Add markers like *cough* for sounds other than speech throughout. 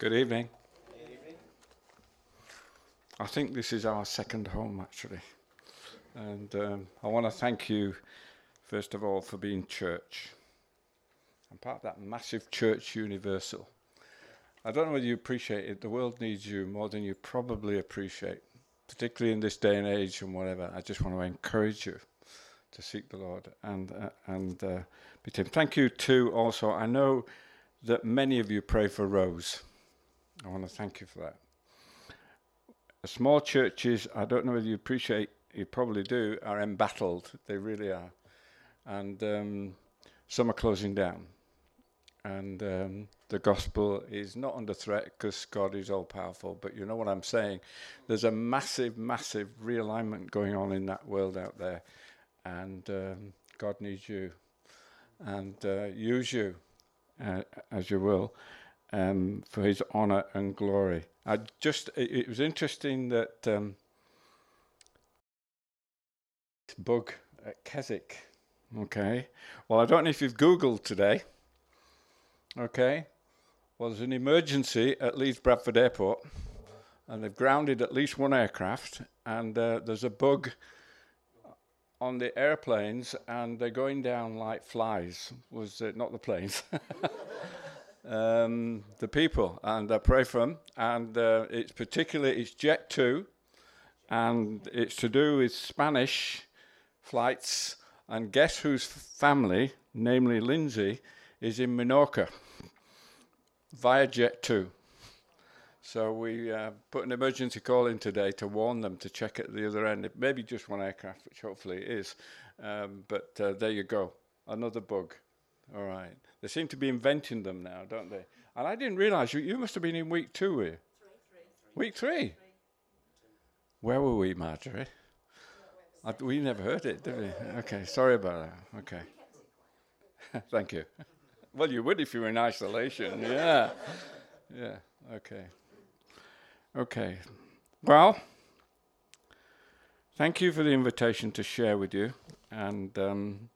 Good evening. I think this is our second home, actually. And um, I want to thank you, first of all, for being church. I'm part of that massive church universal. I don't know whether you appreciate it. The world needs you more than you probably appreciate, particularly in this day and age and whatever. I just want to encourage you to seek the Lord and uh, and uh, be Tim. Thank you too. Also, I know that many of you pray for Rose. I want to thank you for that. Small churches, I don't know whether you appreciate, you probably do, are embattled. They really are. And um, some are closing down. And um, the gospel is not under threat because God is all powerful. But you know what I'm saying? There's a massive, massive realignment going on in that world out there. And um, God needs you and uh, use you uh, as you will um, for his honor and glory. I just, it, it was interesting that um, bug at Keswick. Okay. Well, I don't know if you've Googled today. Okay. Well, there's an emergency at Leeds Bradford Airport, and they've grounded at least one aircraft, and uh, there's a bug on the airplanes, and they're going down like flies. Was it not the planes? *laughs* um, the people, and I pray for them. And uh, it's particularly it's Jet2, and it's to do with Spanish flights. And guess whose family, namely Lindsay, is in Menorca via Jet2. So we uh, put an emergency call in today to warn them to check at the other end. Maybe just one aircraft, which hopefully it is. Um, but uh, there you go, another bug. All right. They seem to be inventing them now, don't they? And I didn't realise you, you must have been in week two, were you? Week three? Where were we, Marjorie? I, we never heard it, did we? Okay, sorry about that. Okay. *laughs* Thank you. *laughs* Well, you would if you were in isolation. Yeah. Yeah. Okay. Okay. Well, thank you for the invitation to share with you. And um,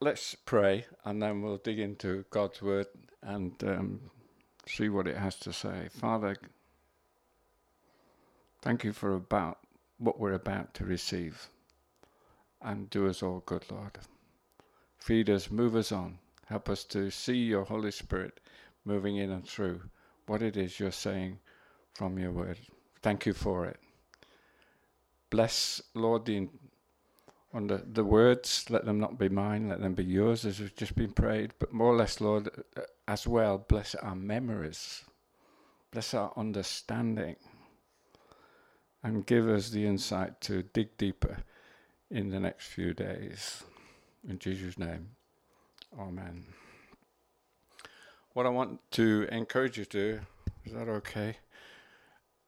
let's pray and then we'll dig into God's word and um, see what it has to say. Father, thank you for about what we're about to receive. And do us all good, Lord. Feed us, move us on. Help us to see your Holy Spirit moving in and through what it is you're saying from your word. Thank you for it. Bless, Lord, the on the, the words, let them not be mine, let them be yours, as we've just been prayed. But more or less, Lord, uh, as well, bless our memories, bless our understanding, and give us the insight to dig deeper in the next few days. In Jesus' name, Amen. What I want to encourage you to do, is that okay?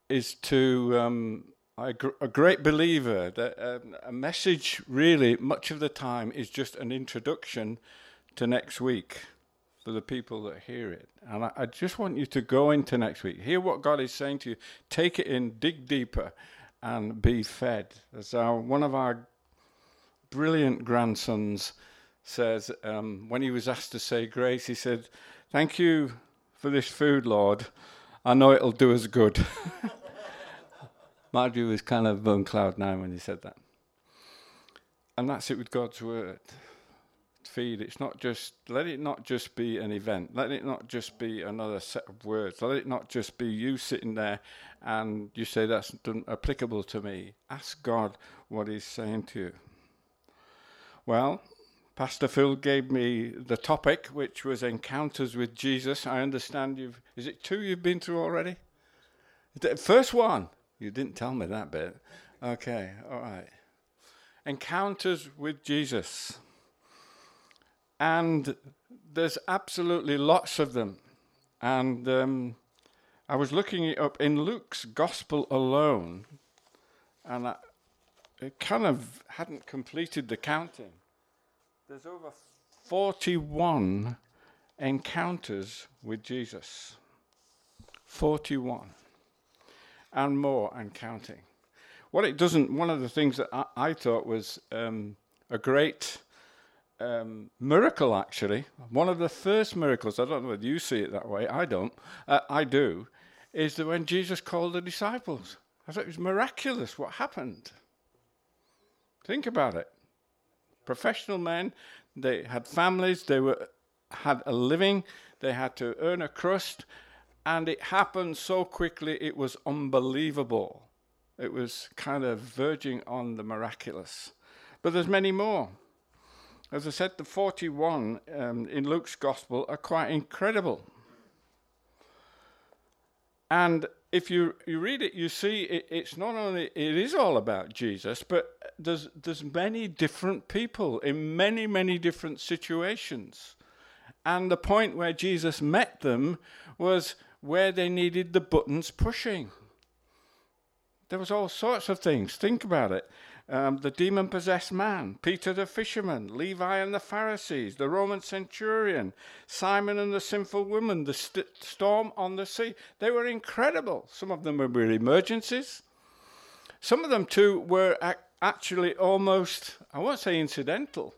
Is to um, I'm a great believer that um, a message really, much of the time, is just an introduction to next week for the people that hear it. And I, I, just want you to go into next week, hear what God is saying to you, take it in, dig deeper, and be fed. As our, one of our brilliant grandsons says, um, when he was asked to say grace, he said, Thank you for this food, Lord. I know it'll do us good. *laughs* Marjorie was kind of on cloud nine when he said that. And that's it with God's word. Feed. It's not just let it not just be an event. Let it not just be another set of words. Let it not just be you sitting there and you say that's applicable to me. Ask God what He's saying to you. Well, Pastor Phil gave me the topic, which was encounters with Jesus. I understand you've is it two you've been through already? The first one. You didn't tell me that bit. Okay, all right. Encounters with Jesus. And there's absolutely lots of them. And um, I was looking it up in Luke's Gospel alone, and I it kind of hadn't completed the counting. There's over 41 encounters with Jesus. 41 and more and counting. What it doesn't, one of the things that I, I thought was um, a great um, miracle, actually, one of the first miracles, I don't know whether you see it that way, I don't, uh, I do, is that when Jesus called the disciples. I thought it was miraculous what happened. Think about it. Professional men, they had families, they were, had a living, they had to earn a crust, and it happened so quickly it was unbelievable. It was kind of verging on the miraculous. But there's many more. As I said, the 41 um, in Luke's Gospel are quite incredible. And if you, you read it, you see it, it's not only, it is all about Jesus, but there's, there's many different people in many, many different situations. And the point where Jesus met them was where they needed the buttons pushing. There was all sorts of things. Think about it um, the demon possessed man, Peter the fisherman, Levi and the Pharisees, the Roman centurion, Simon and the sinful woman, the st- storm on the sea. They were incredible. Some of them were emergencies. Some of them, too, were ac- actually almost, I won't say incidental,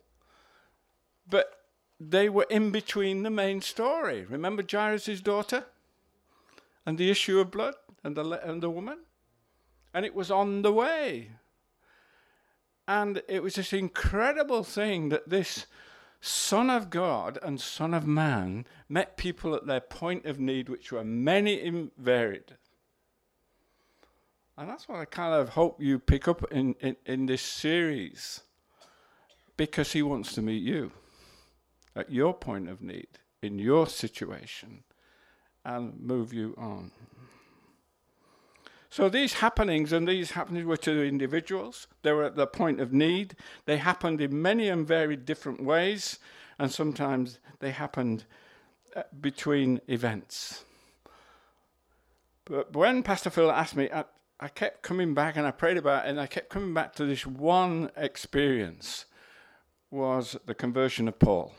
but they were in between the main story. Remember Jairus' daughter? And the issue of blood and the, and the woman? And it was on the way. And it was this incredible thing that this Son of God and Son of Man met people at their point of need, which were many and varied. And that's what I kind of hope you pick up in, in, in this series, because he wants to meet you at your point of need, in your situation, and move you on. So these happenings, and these happenings were to individuals. They were at the point of need. They happened in many and varied different ways, and sometimes they happened uh, between events. But when Pastor Phil asked me, I, I kept coming back and I prayed about it, and I kept coming back to this one experience was the conversion of Paul.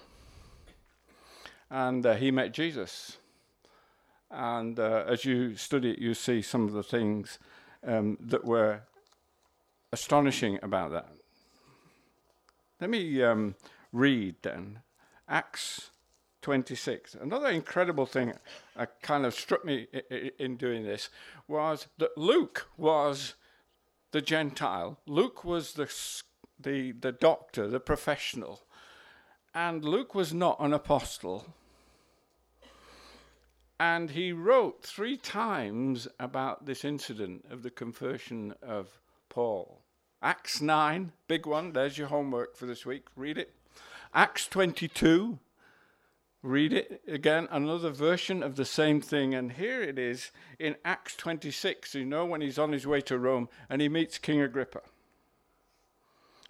And uh, he met Jesus. And uh, as you study it, you see some of the things um, that were astonishing about that. Let me um, read then Acts 26. Another incredible thing that kind of struck me in doing this was that Luke was the Gentile. Luke was the, the, the doctor, the professional. And Luke was not an apostle. And he wrote three times about this incident of the conversion of Paul. Acts 9, big one, there's your homework for this week, read it. Acts 22, read it again, another version of the same thing. And here it is in Acts 26, you know, when he's on his way to Rome and he meets King Agrippa.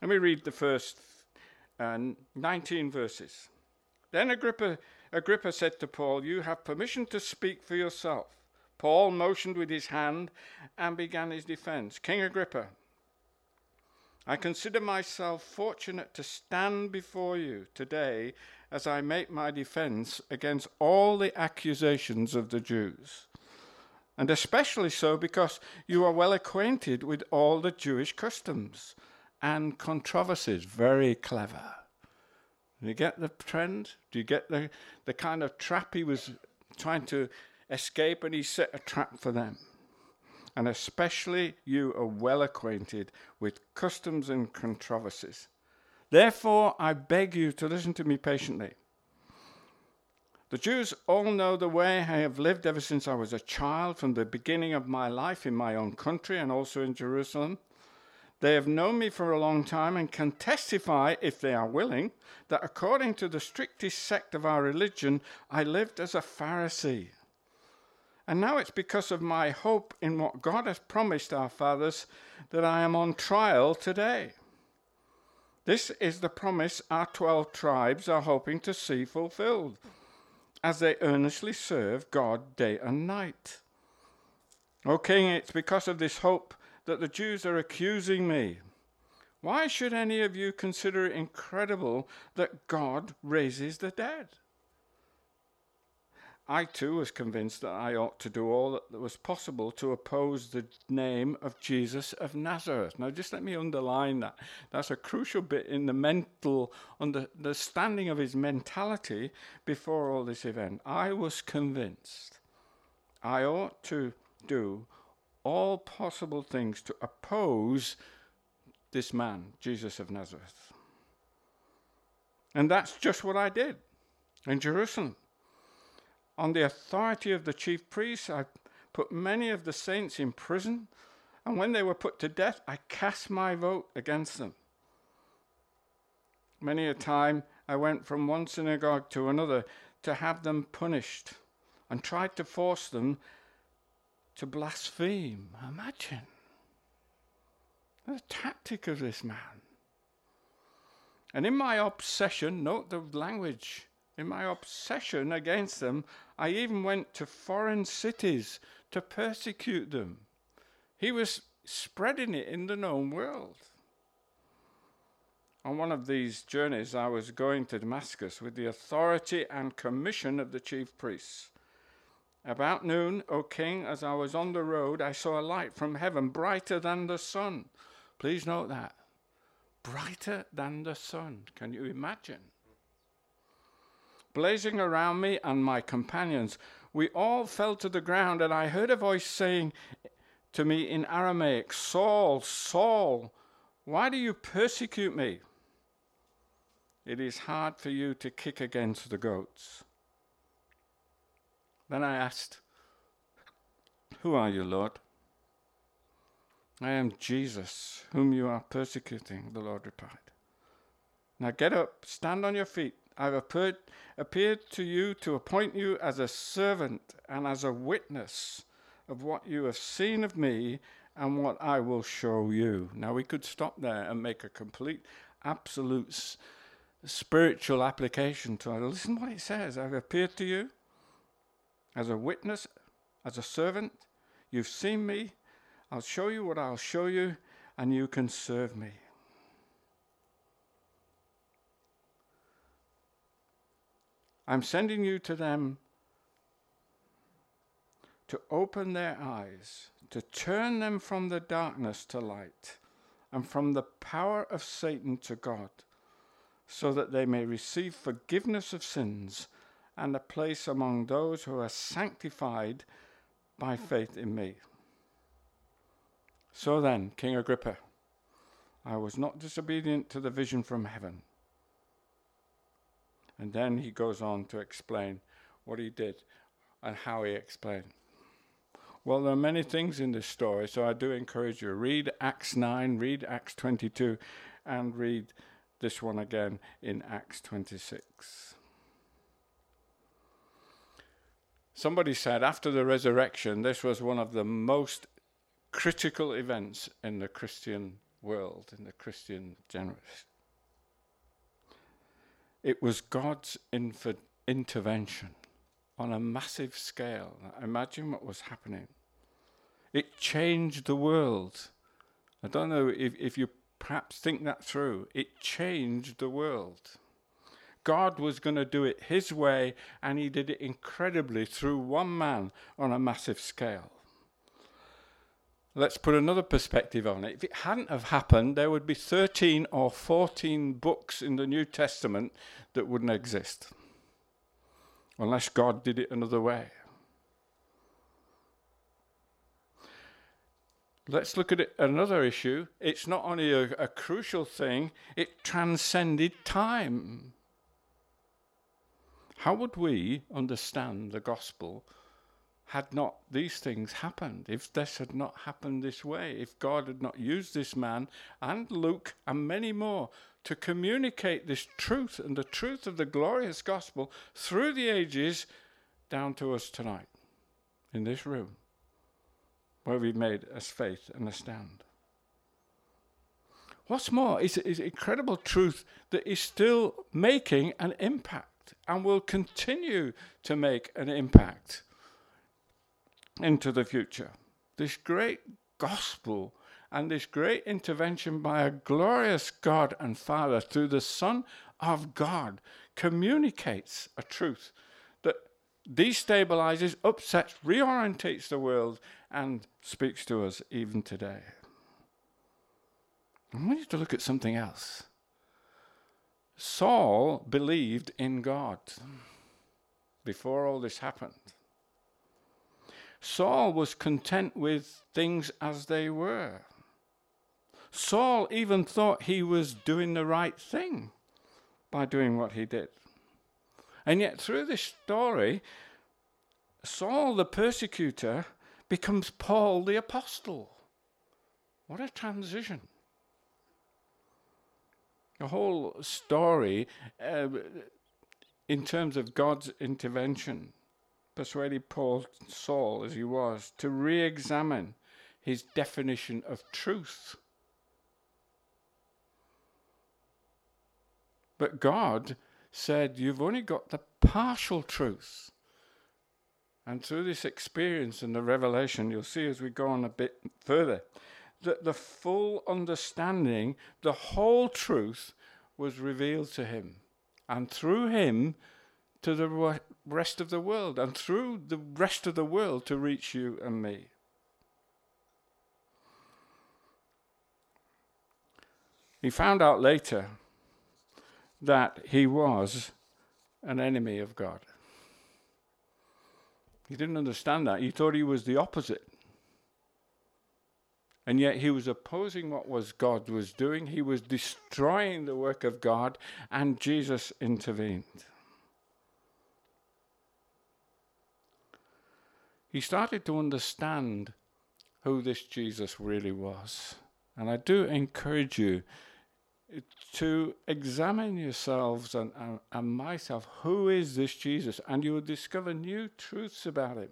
Let me read the first uh, 19 verses. Then Agrippa Agrippa said to Paul, You have permission to speak for yourself. Paul motioned with his hand and began his defense. King Agrippa, I consider myself fortunate to stand before you today as I make my defense against all the accusations of the Jews. And especially so because you are well acquainted with all the Jewish customs and controversies. Very clever. Do you get the trend? Do you get the, the kind of trap he was trying to escape and he set a trap for them? And especially you are well acquainted with customs and controversies. Therefore, I beg you to listen to me patiently. The Jews all know the way I have lived ever since I was a child, from the beginning of my life in my own country and also in Jerusalem. They have known me for a long time and can testify, if they are willing, that according to the strictest sect of our religion, I lived as a Pharisee. And now it's because of my hope in what God has promised our fathers that I am on trial today. This is the promise our 12 tribes are hoping to see fulfilled as they earnestly serve God day and night. O King, it's because of this hope that the Jews are accusing me. Why should any of you consider it incredible that God raises the dead? I too was convinced that I ought to do all that was possible to oppose the name of Jesus of Nazareth. Now, just let me underline that. That's a crucial bit in the mental understanding of his mentality before all this event. I was convinced I ought to do all possible things to oppose this man, Jesus of Nazareth. And that's just what I did in Jerusalem. On the authority of the chief priests, I put many of the saints in prison, and when they were put to death, I cast my vote against them. Many a time I went from one synagogue to another to have them punished and tried to force them to blaspheme. Imagine the tactic of this man. And in my obsession, note the language, in my obsession against them, I even went to foreign cities to persecute them. He was spreading it in the known world. On one of these journeys, I was going to Damascus with the authority and commission of the chief priests. About noon, O king, as I was on the road, I saw a light from heaven brighter than the sun. Please note that brighter than the sun. Can you imagine? Blazing around me and my companions, we all fell to the ground, and I heard a voice saying to me in Aramaic, Saul, Saul, why do you persecute me? It is hard for you to kick against the goads. Then I asked, Who are you, Lord? I am Jesus, whom you are persecuting, the Lord replied. Now get up, stand on your feet. I've appeared, appeared to you to appoint you as a servant and as a witness of what you have seen of me and what I will show you. Now we could stop there and make a complete, absolute spiritual application to it. Listen what it says. I've appeared to you as a witness, as a servant. You've seen me I'll show you what I'll show you, and you can serve me. I'm sending you to them to open their eyes, to turn them from the darkness to light, and from the power of Satan to God, so that they may receive forgiveness of sins and a place among those who are sanctified by faith in me. So then, King Agrippa, I was not disobedient to the vision from heaven. And then he goes on to explain what he did and how he explained. Well, there are many things in this story, so I do encourage you read Acts 9, read Acts 22, and read this one again in Acts 26. Somebody said after the resurrection, this was one of the most critical events in the Christian world, in the Christian generation. It was God's inf- intervention on a massive scale. Imagine what was happening. It changed the world. I don't know if, if you perhaps think that through. It changed the world. God was going to do it His way, and He did it incredibly through one man on a massive scale let's put another perspective on it. If it hadn't have happened, there would be 13 or 14 books in the New Testament that wouldn't exist. Unless God did it another way. Let's look at another issue. It's not only a, a crucial thing, it transcended time. How would we understand the gospel had not these things happened, if this had not happened this way, if God had not used this man and Luke and many more to communicate this truth and the truth of the glorious gospel through the ages down to us tonight in this room where we've made a faith and a stand. What's more, is, is incredible truth that is still making an impact and will continue to make an impact into the future. This great gospel and this great intervention by a glorious God and Father through the Son of God communicates a truth that destabilizes, upsets, reorientates the world, and speaks to us even today. I want you to look at something else. Saul believed in God before all this happened. Saul was content with things as they were. Saul even thought he was doing the right thing by doing what he did. And yet, through this story, Saul the persecutor becomes Paul the apostle. What a transition. The whole story, uh, in terms of God's intervention, persuaded Paul, Saul as he was, to re examine his definition of truth. But God said, You've only got the partial truth. And through this experience and the revelation, you'll see as we go on a bit further, that the full understanding, the whole truth was revealed to him. And through him, to the rest of the world, and through the rest of the world to reach you and me. He found out later that he was an enemy of God. He didn't understand that. He thought he was the opposite. And yet he was opposing what was God was doing. He was destroying the work of God, and Jesus intervened. He started to understand who this Jesus really was. And I do encourage you to examine yourselves and, and, and, myself. Who is this Jesus? And you will discover new truths about him.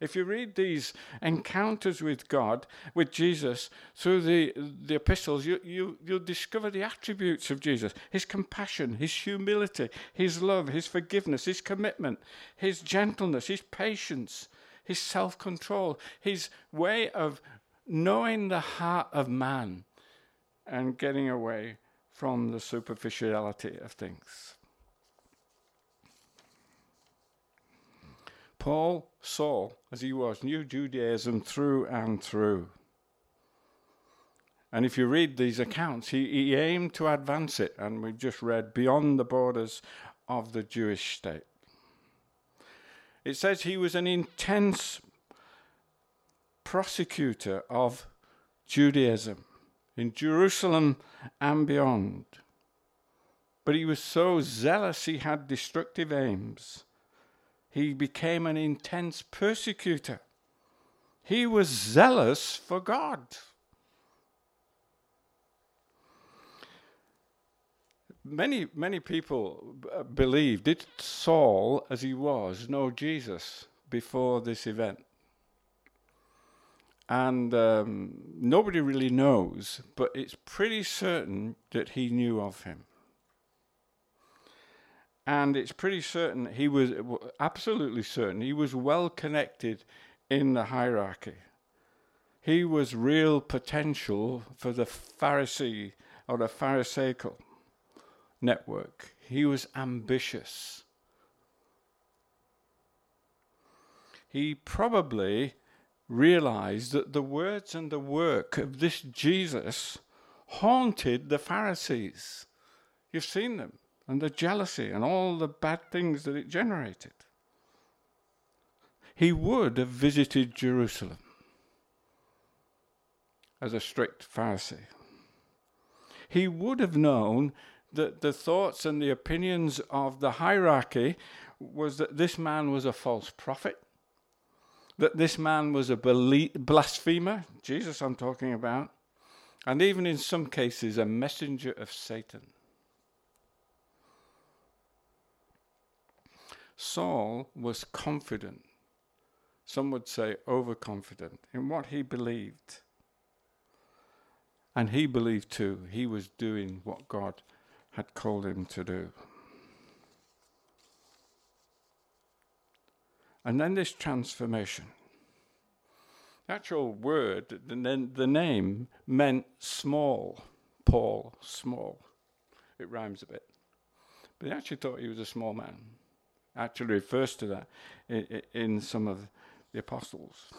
If you read these encounters with God, with Jesus, through the, the epistles, you, you, you'll discover the attributes of Jesus his compassion, his humility, his love, his forgiveness, his commitment, his gentleness, his patience, his self control, his way of knowing the heart of man and getting away from the superficiality of things. Paul Saul, as he was, knew Judaism through and through. And if you read these accounts, he, he aimed to advance it, and we just read beyond the borders of the Jewish state. It says he was an intense prosecutor of Judaism in Jerusalem and beyond. But he was so zealous he had destructive aims. He became an intense persecutor. He was zealous for God. Many, many people believe, did Saul, as he was, know Jesus before this event? and um, nobody really knows, but it's pretty certain that he knew of him. And it's pretty certain he was absolutely certain he was well connected in the hierarchy. He was real potential for the Pharisee or the Pharisaical network. He was ambitious. He probably realized that the words and the work of this Jesus haunted the Pharisees. You've seen them, and the jealousy and all the bad things that it generated. He would have visited Jerusalem as a strict Pharisee. He would have known that the thoughts and the opinions of the hierarchy was that this man was a false prophet that this man was a blasphemer, Jesus I'm talking about, and even in some cases a messenger of Satan. Saul was confident, some would say overconfident, in what he believed. And he believed too, he was doing what God had called him to do. And then this transformation. The actual word, the, the name meant small, Paul, small. It rhymes a bit. But he actually thought he was a small man. Actually, refers to that in, in some of the apostles.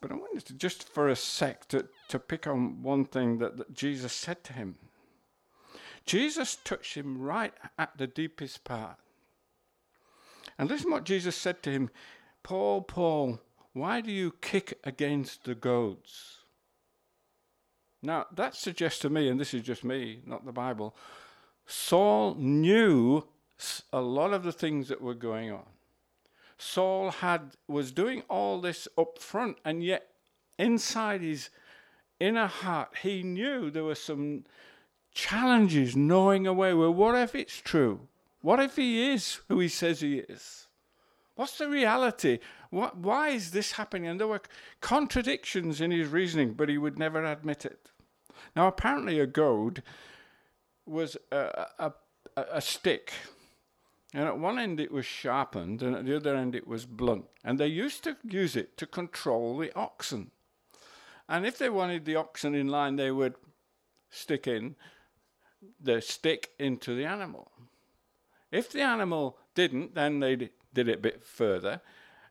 But I wanted to just for a sec to, to pick on one thing that, that Jesus said to him. Jesus touched him right at the deepest part. And listen what Jesus said to him Paul, Paul, why do you kick against the goads? Now, that suggests to me, and this is just me, not the Bible, Saul knew a lot of the things that were going on. Saul had was doing all this up front, and yet inside his inner heart, he knew there were some challenges gnawing away. Well, what if it's true? What if he is who he says he is? What's the reality? What, why is this happening? And there were contradictions in his reasoning, but he would never admit it. Now, apparently, a goad was a, a, a, a stick. And at one end it was sharpened, and at the other end it was blunt. And they used to use it to control the oxen. And if they wanted the oxen in line, they would stick in the stick into the animal. If the animal didn't, then they did it a bit further.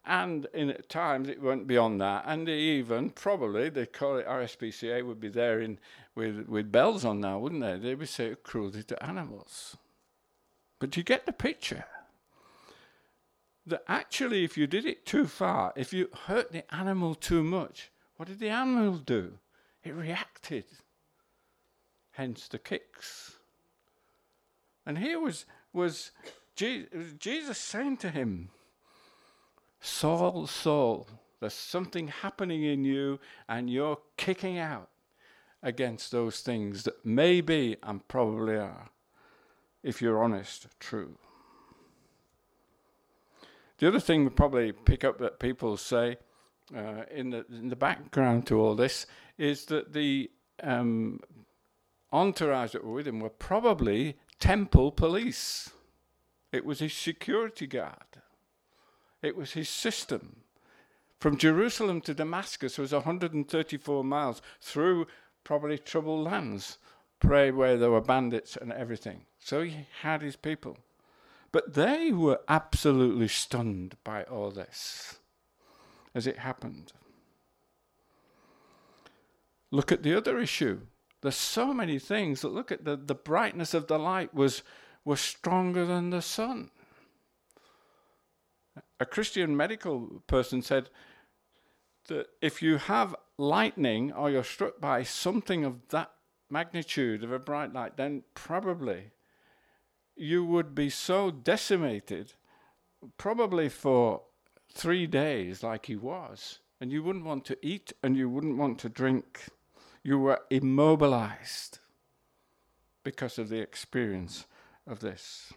And in at times it went beyond that, and even probably they call it RSPCA would be there in with with bells on now, wouldn't they? They would say cruelty to animals. But you get the picture. That actually, if you did it too far, if you hurt the animal too much, what did the animal do? It reacted. Hence the kicks. And here was was Jesus saying to him, Saul, Saul, there's something happening in you, and you're kicking out against those things that may be and probably are, if you're honest, true. The other thing we probably pick up that people say uh, in, the, in the background to all this is that the um, entourage that were with him were probably temple police. It was his security guard. It was his system. From Jerusalem to Damascus was 134 miles through probably troubled lands, pray where there were bandits and everything. So he had his people. But they were absolutely stunned by all this as it happened. Look at the other issue. There's so many things that look at the, the brightness of the light was, was stronger than the sun a Christian medical person said that if you have lightning or you're struck by something of that magnitude of a bright light, then probably you would be so decimated, probably for three days, like he was, and you wouldn't want to eat and you wouldn't want to drink. You were immobilized because of the experience of this.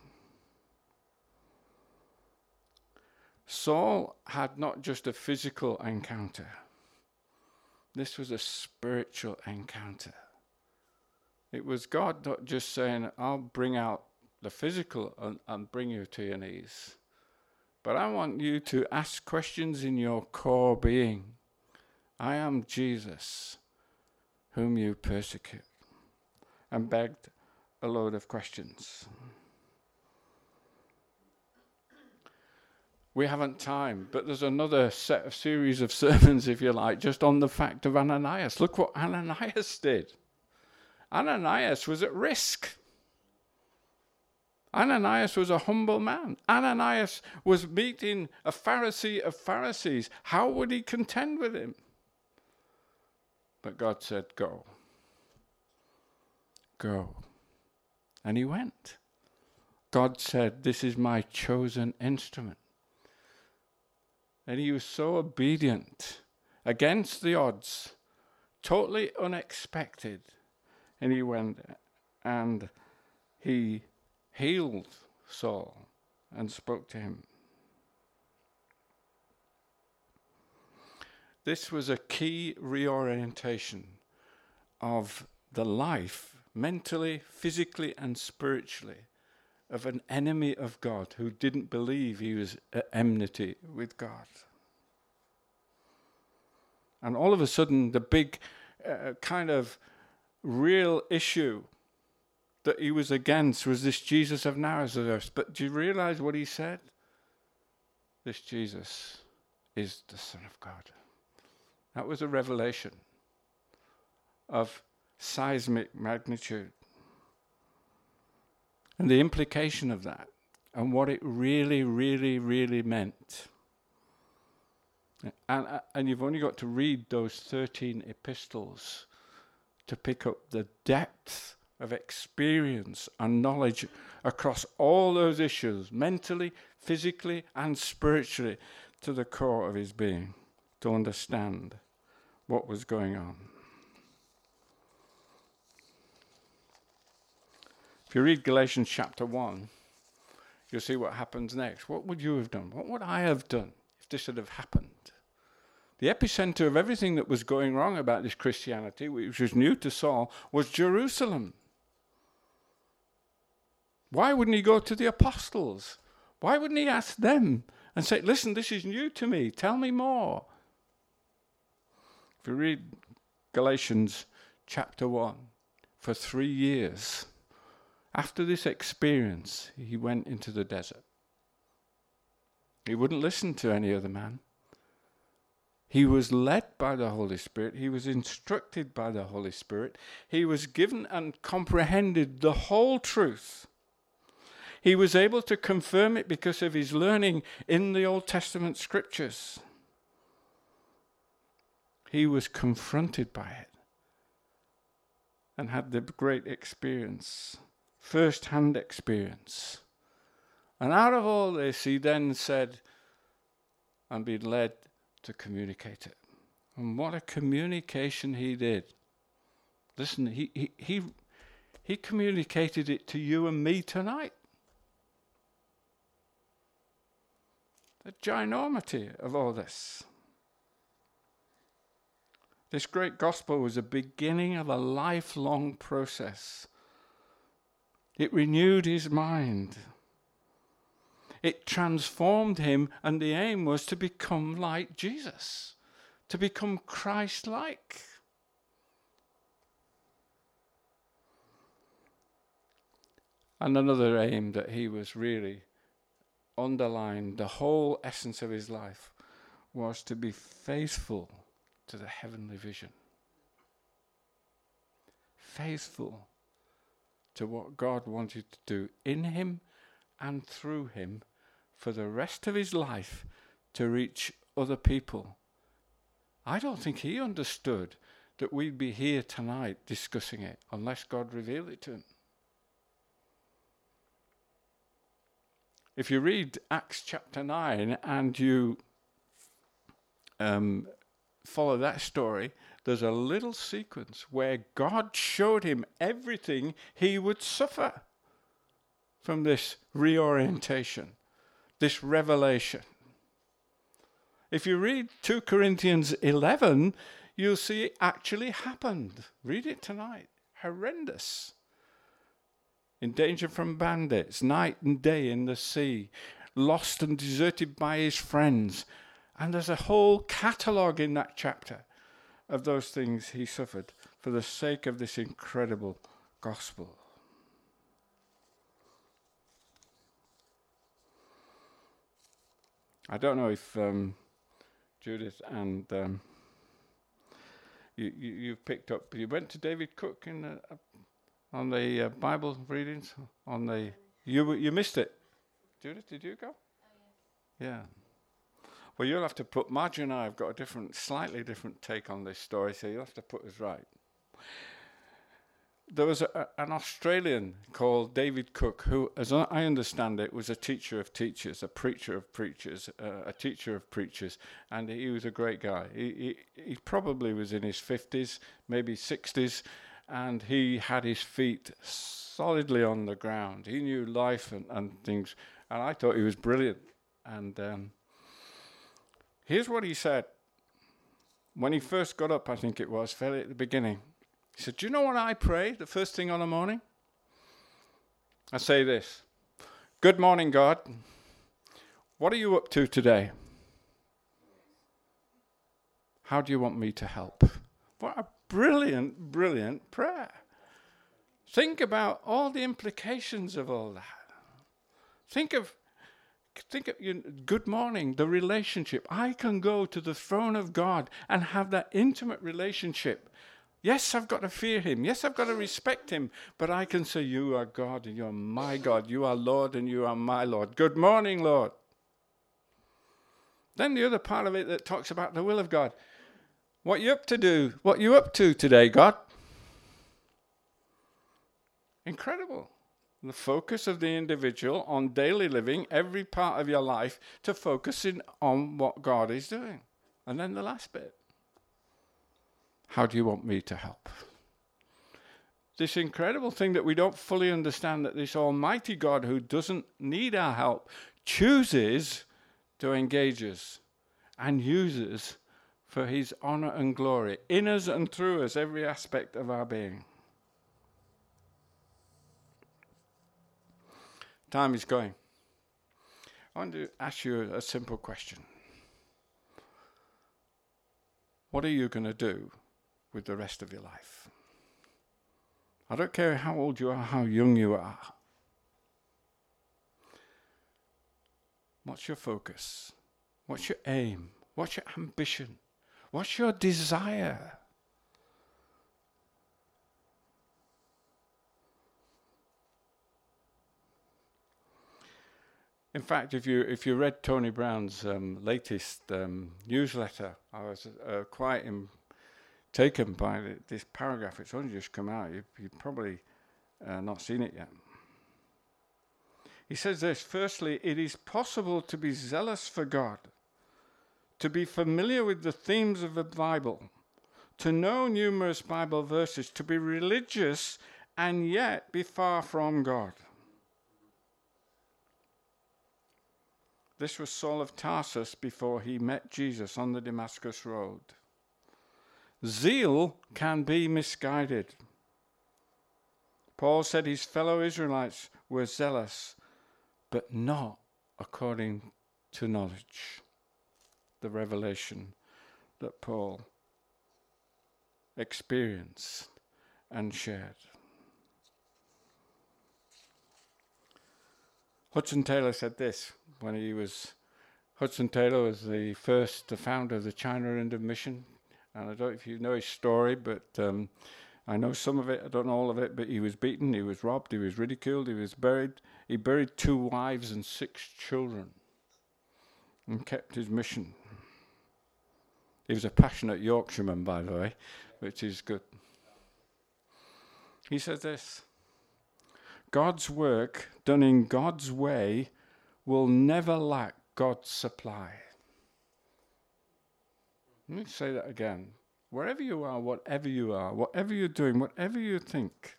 Saul had not just a physical encounter, this was a spiritual encounter. It was God not just saying, I'll bring out the physical and, and bring you to your knees, but I want you to ask questions in your core being. I am Jesus, whom you persecute, and begged a load of questions. we haven't time, but there's another set of series of *laughs* sermons, if you like, just on the fact of Ananias. Look what Ananias did. Ananias was at risk. Ananias was a humble man. Ananias was meeting a Pharisee of Pharisees. How would he contend with him? But God said, Go. Go. And he went. God said, This is my chosen instrument. And he was so obedient against the odds, totally unexpected. And he went and he healed Saul and spoke to him. This was a key reorientation of the life, mentally, physically, and spiritually, of an enemy of God who didn't believe he was at enmity with God. And all of a sudden, the big uh, kind of real issue that he was against was this Jesus of Nazareth. But do you realize what he said? This Jesus is the Son of God. That was a revelation of seismic magnitude. And the implication of that, and what it really, really, really meant. And, and you've only got to read those 13 epistles to pick up the depth of experience and knowledge across all those issues, mentally, physically, and spiritually, to the core of his being, to understand what was going on. If you read Galatians chapter 1, you'll see what happens next. What would you have done? What would I have done if this had have happened? The epicenter of everything that was going wrong about this Christianity, which was new to Saul, was Jerusalem. Why wouldn't he go to the apostles? Why wouldn't he ask them and say, Listen, this is new to me, tell me more? If you read Galatians chapter 1, for three years, after this experience, he went into the desert. He wouldn't listen to any other man. He was led by the Holy Spirit. He was instructed by the Holy Spirit. He was given and comprehended the whole truth. He was able to confirm it because of his learning in the Old Testament scriptures. He was confronted by it and had the great experience, first hand experience. And out of all this, he then said, I'm led to communicate it. And what a communication he did. Listen, he, he, he, he communicated it to you and me tonight. The ginormity of all this. This great gospel was a beginning of a lifelong process. It renewed his mind. It transformed him, and the aim was to become like Jesus, to become Christ like. And another aim that he was really underlined, the whole essence of his life, was to be faithful to the heavenly vision. Faithful to what God wanted to do in him and through him for the rest of his life to reach other people. I don't think he understood that we'd be here tonight discussing it unless God revealed it to him. If you read Acts chapter 9 and you um, follow that story, there's a little sequence where God showed him everything he would suffer from this reorientation this revelation. If you read 2 Corinthians 11, you'll see it actually happened. Read it tonight. Horrendous. In danger from bandits, night and day in the sea, lost and deserted by his friends. And there's a whole catalogue in that chapter of those things he suffered for the sake of this incredible gospel. I don't know if um, Judith and um, you, you you picked up. You went to David Cook in the, uh, on the uh, Bible readings on the you you missed it. Judith, did you go? Oh, yeah. Well, you'll have to put Margie and I have got a different, slightly different take on this story, so you'll have to put us right there was a, an Australian called David Cook, who, as I understand it, was a teacher of teachers, a preacher of preachers, uh, a teacher of preachers, and he was a great guy. He, he, he probably was in his 50s, maybe 60s, and he had his feet solidly on the ground. He knew life and, and things, and I thought he was brilliant. And um, here's what he said when he first got up, I think it was, fairly at the beginning. He said, Do you know what I pray the first thing on the morning? I say this Good morning, God. What are you up to today? How do you want me to help? What a brilliant, brilliant prayer. Think about all the implications of all that. Think of think of you know, good morning, the relationship. I can go to the throne of God and have that intimate relationship. Yes, I've got to fear him. Yes, I've got to respect him. But I can say, You are God and you're my God. You are Lord and you are my Lord. Good morning, Lord. Then the other part of it that talks about the will of God. What you up to do? What you up to today, God? Incredible. The focus of the individual on daily living, every part of your life, to focusing on what God is doing. And then the last bit How do you want me to help? This incredible thing that we don't fully understand that this Almighty God, who doesn't need our help, chooses to engage us and uses for his honor and glory in us and through us, every aspect of our being. Time is going. I want to ask you a simple question. What are you going to do with the rest of your life? I don't care how old you are, how young you are. What's your focus? What's your aim? What's your ambition? What's your desire? In fact, if you if you read Tony Brown's um, latest um, newsletter, I was uh, quite Im- taken by the, this paragraph. It's only just come out. You've, you've probably uh, not seen it yet. He says this Firstly, it is possible to be zealous for God, to be familiar with the themes of the Bible, to know numerous Bible verses, to be religious and yet be far from God. This was Saul of Tarsus before he met Jesus on the Damascus Road. Zeal can be misguided. Paul said his fellow Israelites were zealous, but not according to knowledge. The revelation that Paul experienced and shared. Hudson Taylor said this when he was Hudson Taylor was the first the founder of the China Inland Mission, and I don't know if you know his story, but um, I know some of it. I don't know all of it. But he was beaten, he was robbed, he was ridiculed, he was buried. He buried two wives and six children, and kept his mission. He was a passionate Yorkshireman, by the way, which is good. He said this God's work done in God's way will never lack God's supply. Let me say that again. Wherever you are, whatever you are, whatever you're doing, whatever you think,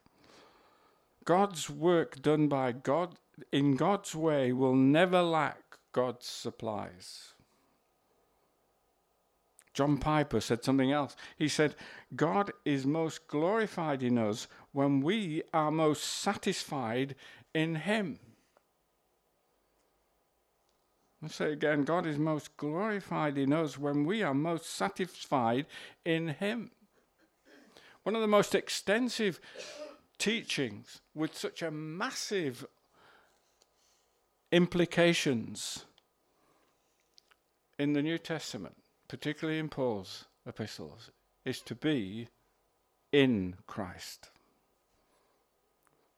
God's work done by God in God's way will never lack God's supplies. John Piper said something else. He said, God is most glorified in us when we are most satisfied in Him. I'll say again, God is most glorified in us when we are most satisfied in Him. One of the most extensive teachings with such a massive implications in the New Testament, particularly in Paul's epistles, is to be in Christ.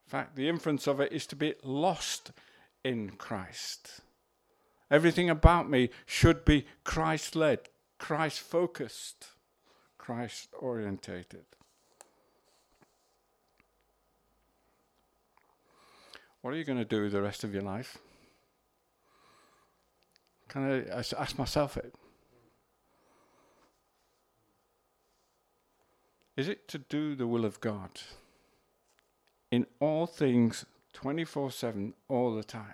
In fact, the inference of it is to be lost in Christ. Everything about me should be Christ led, Christ focused, Christ orientated. What are you going to do the rest of your life? Can I ask myself it? Is it to do the will of God in all things 24 7 all the time?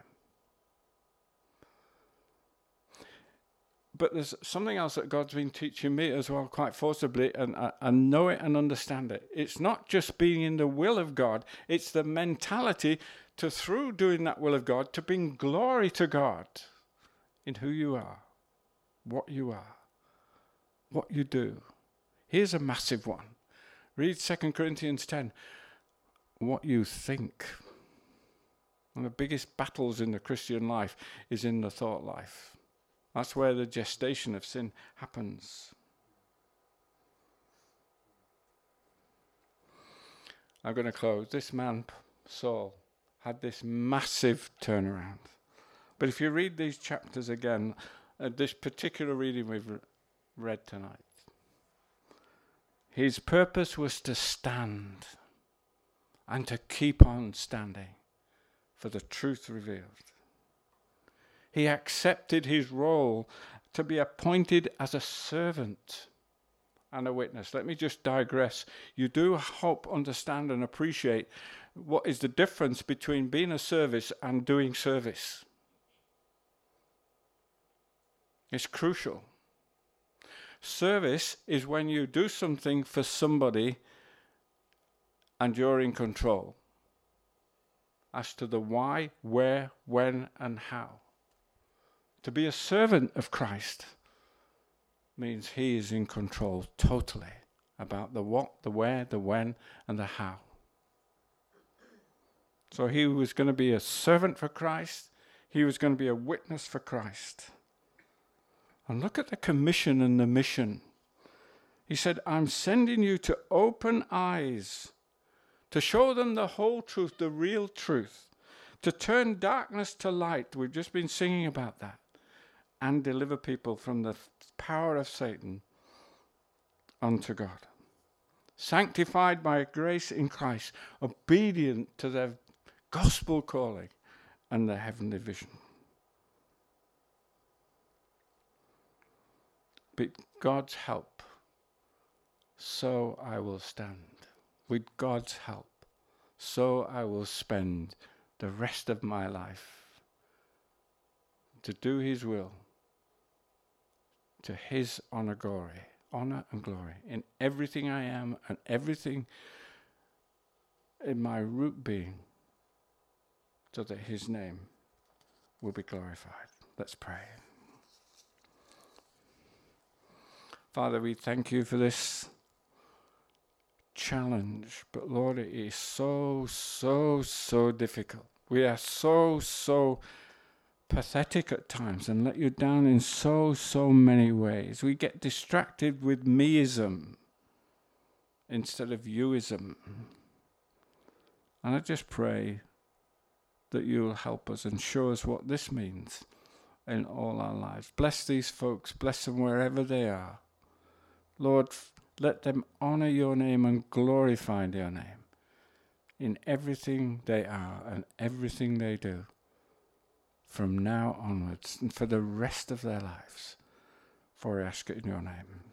but there's something else that God's been teaching me as well, quite forcibly, and I, I, know it and understand it. It's not just being in the will of God, it's the mentality to, through doing that will of God, to bring glory to God in who you are, what you are, what you do. Here's a massive one. Read 2 Corinthians 10. what you think. One of the biggest battles in the Christian life is in the thought life. That's where the gestation of sin happens. I'm going to close. This man, Saul, had this massive turnaround. But if you read these chapters again, uh, this particular reading we've re- read tonight, his purpose was to stand and to keep on standing for the truth revealed. He accepted his role to be appointed as a servant and a witness. Let me just digress. You do hope, understand, and appreciate what is the difference between being a service and doing service. It's crucial. Service is when you do something for somebody and you're in control as to the why, where, when, and how. To be a servant of Christ means he is in control totally about the what, the where, the when, and the how. So he was going to be a servant for Christ, he was going to be a witness for Christ. And look at the commission and the mission. He said, I'm sending you to open eyes, to show them the whole truth, the real truth, to turn darkness to light. We've just been singing about that. And deliver people from the power of Satan unto God. Sanctified by grace in Christ, obedient to their gospel calling and their heavenly vision. With God's help, so I will stand. With God's help, so I will spend the rest of my life to do His will to His honor, glory, honor and glory in everything I am and everything in my root being, so that His name will be glorified. Let's pray. Father, we thank you for this challenge, but Lord, it is so, so, so difficult. We are so, so pathetic at times and let you down in so, so many ways. We get distracted with meism instead of youism. And I just pray that you will help us and show us what this means in all our lives. Bless these folks, bless them wherever they are. Lord, let them honor your name and glorify your name in everything they are and everything they do from now onwards and for the rest of their lives. For I ask it in your name.